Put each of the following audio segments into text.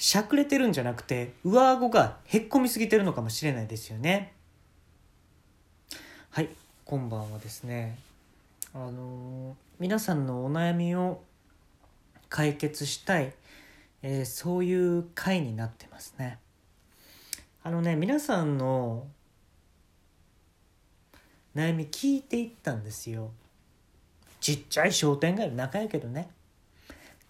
しゃくれてるんじゃなくて上顎がへっこみすぎてるのかもしれないですよね。はいこんばんはですねあのー皆さんのお悩みを解決したい、えーそういう回になってますね。あのね皆さんの悩み聞いていったんですよ。ちっちゃい商店街の中やけどね。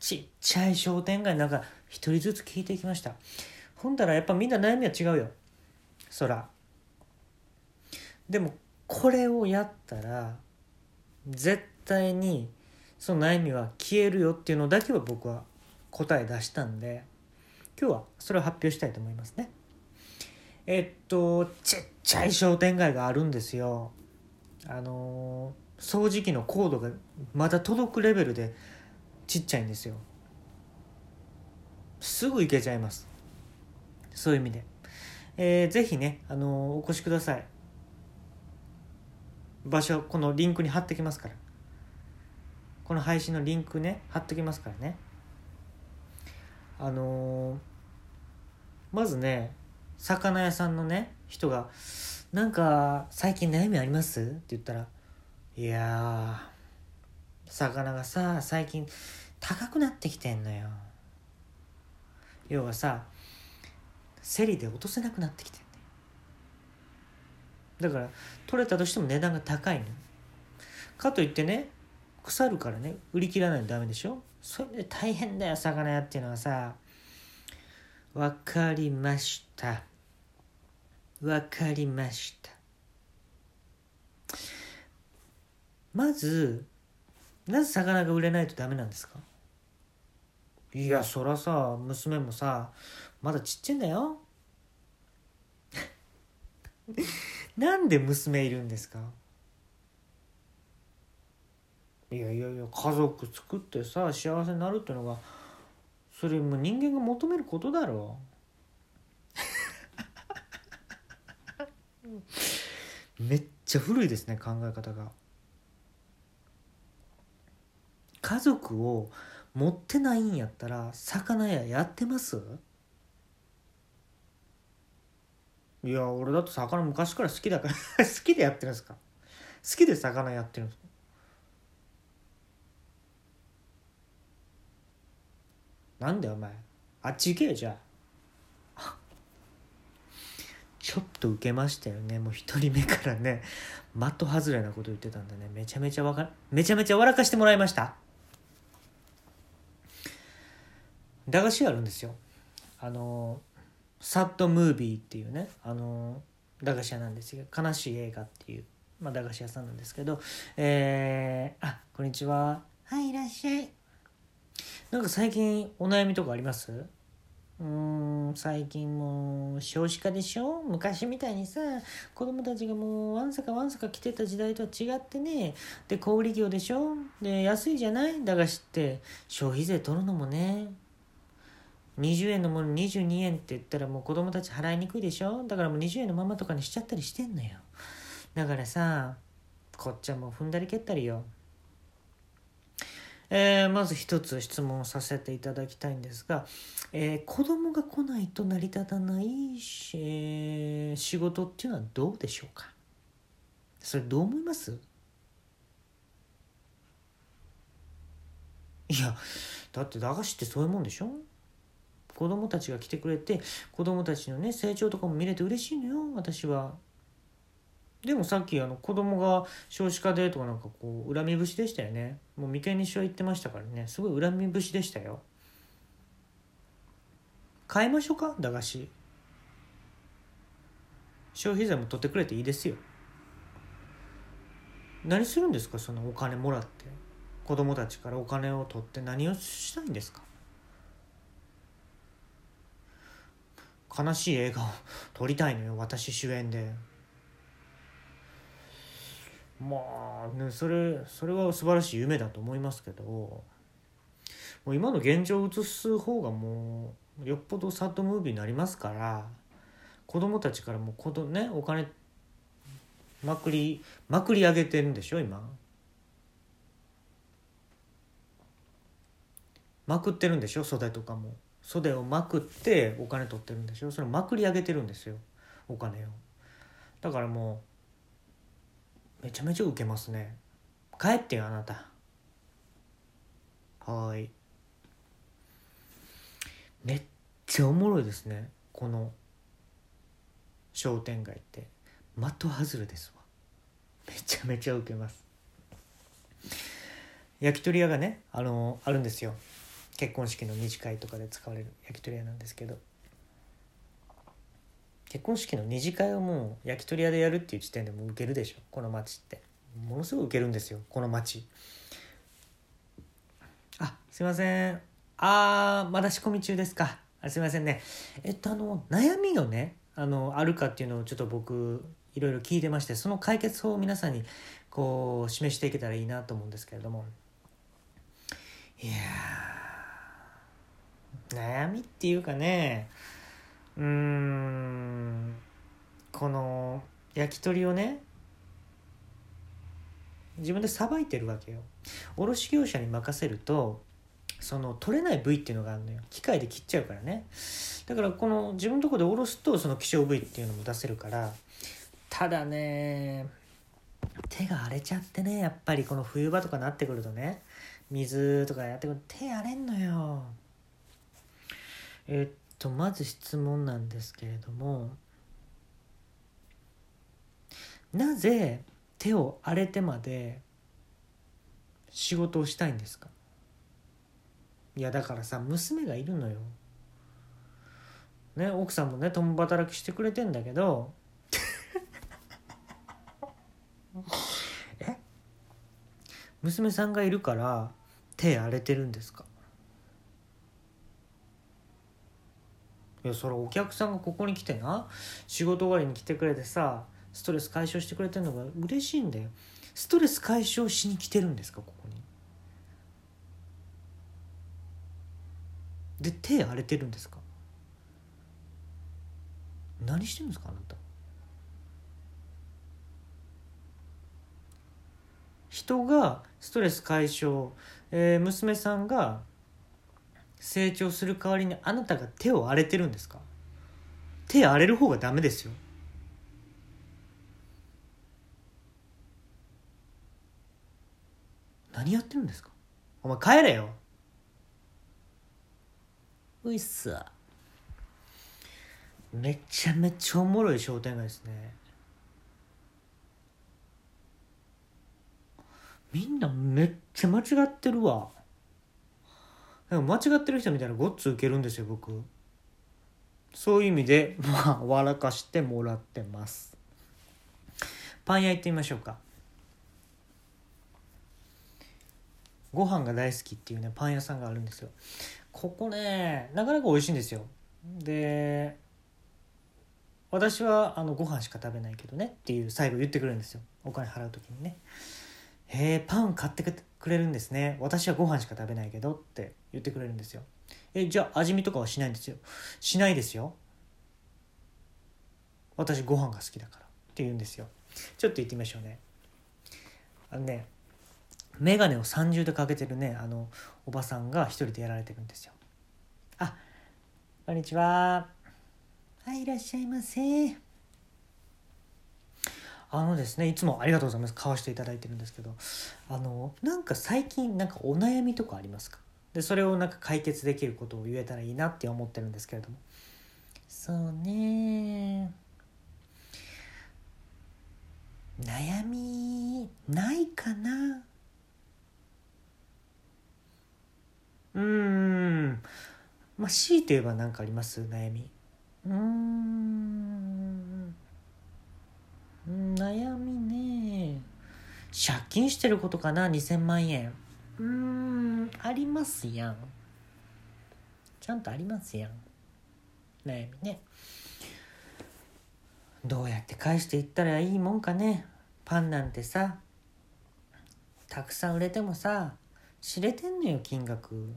ちっちゃい商店街の中一人ずつ聞いていきました。ほんだらやっぱみんな悩みは違うよ。そら。でもこれをやったら絶対にその悩みは消えるよっていうのだけは僕は答え出したんで今日はそれを発表したいと思いますね。えっとちっちゃい商店街があるんですよ。あの掃除機のコードがまだ届くレベルでちっちゃいんですよ。すぐ行けちゃいます。そういう意味で、えーぜひね、あのーお越しください。場所このリンクに貼ってきますから。この配信のリンクね貼ってきますからね。あのーまずね魚屋さんのね人が「なんか最近悩みあります?」って言ったら「いや魚がさ最近高くなってきてんのよ」要はさ競りで落とせなくなってきてんだよだから取れたとしても値段が高いの。かといってね腐るからね売り切らないとダメでしょ。それで大変だよ魚屋っていうのはさ。わかりました。わかりました。まずなぜ魚が売れないとダメなんですか？いやそらさ娘もさまだちっちゃいんだよ。なんで娘いるんですか？いやいやいや家族作ってさ幸せになるってのがそれも人間が求めることだろ。めっちゃ古いですね考え方が。家族を持ってないんやったら魚屋やってます？いや俺だって魚昔から好きだから 好きでやってるんですか？好きで魚やってるんですか？なんでお前？あっち行けよじゃあちょっと受けましたよね。もう一人目からね。的外れなこと言ってたんでね。めちゃめちゃわかめちゃめちゃ笑かしてもらいました。駄菓子屋あるんですよ。あのサッドムービーっていうねあの駄菓子屋なんですよ。悲しい映画っていう、まあ、駄菓子屋さんなんですけどえー、あこんにちは。はいいらっしゃい。なんか最近お悩みとかあります？うーん最近もう少子化でしょ？昔みたいにさ子供たちがもうわんさかわんさか来てた時代とは違ってねで小売業でしょ？で安いじゃない？駄菓子って消費税取るのもね20円のもの22円って言ったらもう子供たち払いにくいでしょ？だからもう20円のままとかにしちゃったりしてんのよ。だからさこっちはもう踏んだり蹴ったりよ。えーまず一つ質問させていただきたいんですが、えー子供が来ないと成り立たないし、えー仕事っていうのはどうでしょうか？それどう思います？いやだって駄菓子ってそういうもんでしょ？子供たちが来てくれて子供たちのね成長とかも見れて嬉しいのよ私は。でもさっきあの子供が少子化でとかなんかこう恨み節でしたよね。もう眉間にしわ言ってましたからね。すごい恨み節でしたよ。変えましょうか？駄菓子。消費税も取ってくれていいですよ。何するんですか？そのお金もらって。子供たちからお金を取って何をしたいんですか？悲しい映画を撮りたいのよ私主演で。まあねそれそれは素晴らしい夢だと思いますけどもう今の現状を映す方がもうよっぽどサッドムービーになりますから子供たちからもうねお金まくりまくり上げてるんでしょ今。まくってるんでしょ袖とかも。袖をまくってお金取ってるんでしょそれまくり上げてるんですよ。お金を。だからもうめちゃめちゃウケますね。帰ってよあなた。はい。めっちゃおもろいですね。この商店街って。的外れですわ。めちゃめちゃウケます。焼き鳥屋がねあのあるんですよ。結婚式の二次会とかで使われる焼き鳥屋なんですけど結婚式の二次会をもう焼き鳥屋でやるっていう時点でもうウケるでしょこの町って。ものすごいウケるんですよこの町あすいません。あーまだ仕込み中ですか。あすいませんね。えっとあの悩みがねあのあるかっていうのをちょっと僕いろいろ聞いてましてその解決法を皆さんにこう示していけたらいいなと思うんですけれども。いや悩みっていうかねうーんこの焼き鳥をね自分でさばいてるわけよ。卸業者に任せるとその取れない部位っていうのがあるのよ。機械で切っちゃうからね。だからこの自分のとこでおろすとその希少部位っていうのも出せるからただね手が荒れちゃってねやっぱりこの冬場とかなってくるとね水とかやってくると手荒れんのよ。えっとまず質問なんですけれどもなぜ手を荒れてまで仕事をしたいんですか？いやだからさ娘がいるのよ。ね奥さんもね共働きしてくれてんだけど。え？娘さんがいるから手荒れてるんですか？いやそれお客さんがここに来てな仕事終わりに来てくれてさストレス解消してくれてるのが嬉しいんだよ。ストレス解消しに来てるんですかここに。で手荒れてるんですか？何してるんですかあなた？人がストレス解消、えー、娘さんが成長する代わりにあなたが手を荒れてるんですか？手荒れる方がダメですよ。何やってるんですか？お前帰れよ。ういっすめちゃめちゃおもろい商店街ですね。みんなめっちゃ間違ってるわ間違ってる人みたいなごっつウケるんですよ僕。そういう意味で まあ笑かしてもらってます。パン屋行ってみましょうか。ご飯が大好きっていうねパン屋さんがあるんですよ。ここねなかなか美味しいんですよ。で私はあのご飯しか食べないけどねっていう最後言ってくれるんですよ。お金払う時にねへえパン買ってくれるんですね。私はご飯しか食べないけどって言ってくれるんですよえじゃあ味見とかはしないんですよ。しないですよ。私ご飯が好きだからって言うんですよ。ちょっと言ってみましょうね。あのね眼鏡を三重でかけてるねあのおばさんが一人でやられてるんですよあこんにちは。はいいらっしゃいませ。あのですねいつもありがとうございます。買わしていただいてるんですけどあのなんか最近なんかお悩みとかありますか？でそれをなんか解決できることを言えたらいいなって思ってるんですけれども。そうね悩みないかな？うん。まあ強いて言えば何かあります？悩み。うん。悩みね。借金してることかな2000万円。うーんありますやん。ちゃんとありますやん。悩みね。どうやって返していったらいいもんかね。パンなんてさたくさん売れてもさ知れてんのよ金額。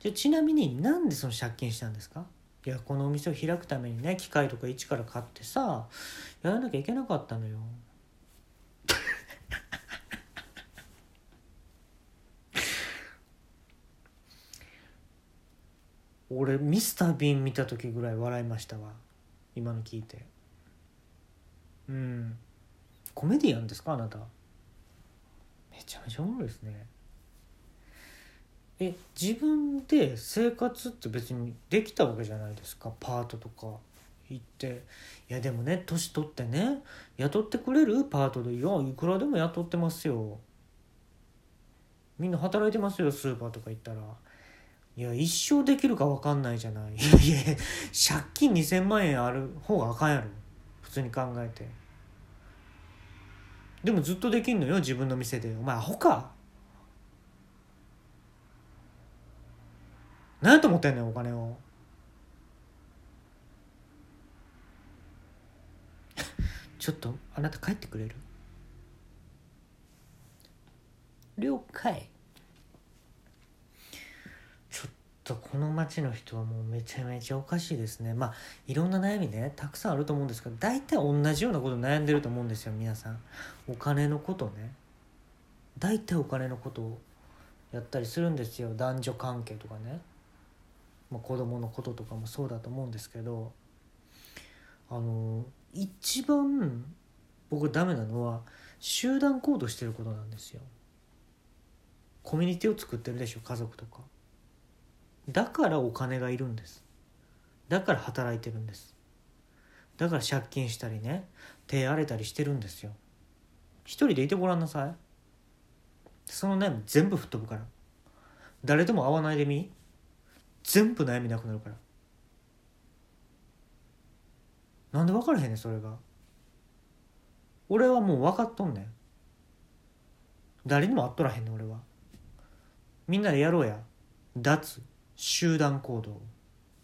じゃちなみになんでその借金したんですか？いやこのお店を開くためにね機械とか一から買ってさやらなきゃいけなかったのよ。俺ミスター・ビーン見た時ぐらい笑いましたわ。今の聞いて。うん。コメディアンですかあなた。めちゃめちゃおもろいですね。え自分で生活って別にできたわけじゃないですか？パートとか行って。いやでもね年取ってね雇ってくれる？パートでいやいくらでも雇ってますよ。みんな働いてますよスーパーとか行ったら。いや一生できるか分かんないじゃない。いやいや借金2,000万円ある方があかんやろ。普通に考えて。でもずっとできんのよ自分の店で。お前アホか？何やと思ってんねんお金を。ちょっとあなた帰ってくれる？了解。ちょっとこの町の人はもうめちゃめちゃおかしいですね。まあいろんな悩みねたくさんあると思うんですけど大体同じようなこと悩んでると思うんですよ皆さん。お金のことね。大体お金のことをやったりするんですよ。男女関係とかね、まあ、子供のこととかもそうだと思うんですけどあの一番僕ダメなのは集団行動してることなんですよ。コミュニティを作ってるでしょ家族とか。だからお金がいるんです。だから働いてるんです。だから借金したりね手荒れたりしてるんですよ。一人でいてごらんなさい。その悩み全部吹っ飛ぶから。誰とも会わないでみ。全部悩みなくなるから。なんで分からへんねんそれが。俺はもう分かっとんねん。誰にも会っとらへんねん俺は。みんなでやろうや。脱集団行動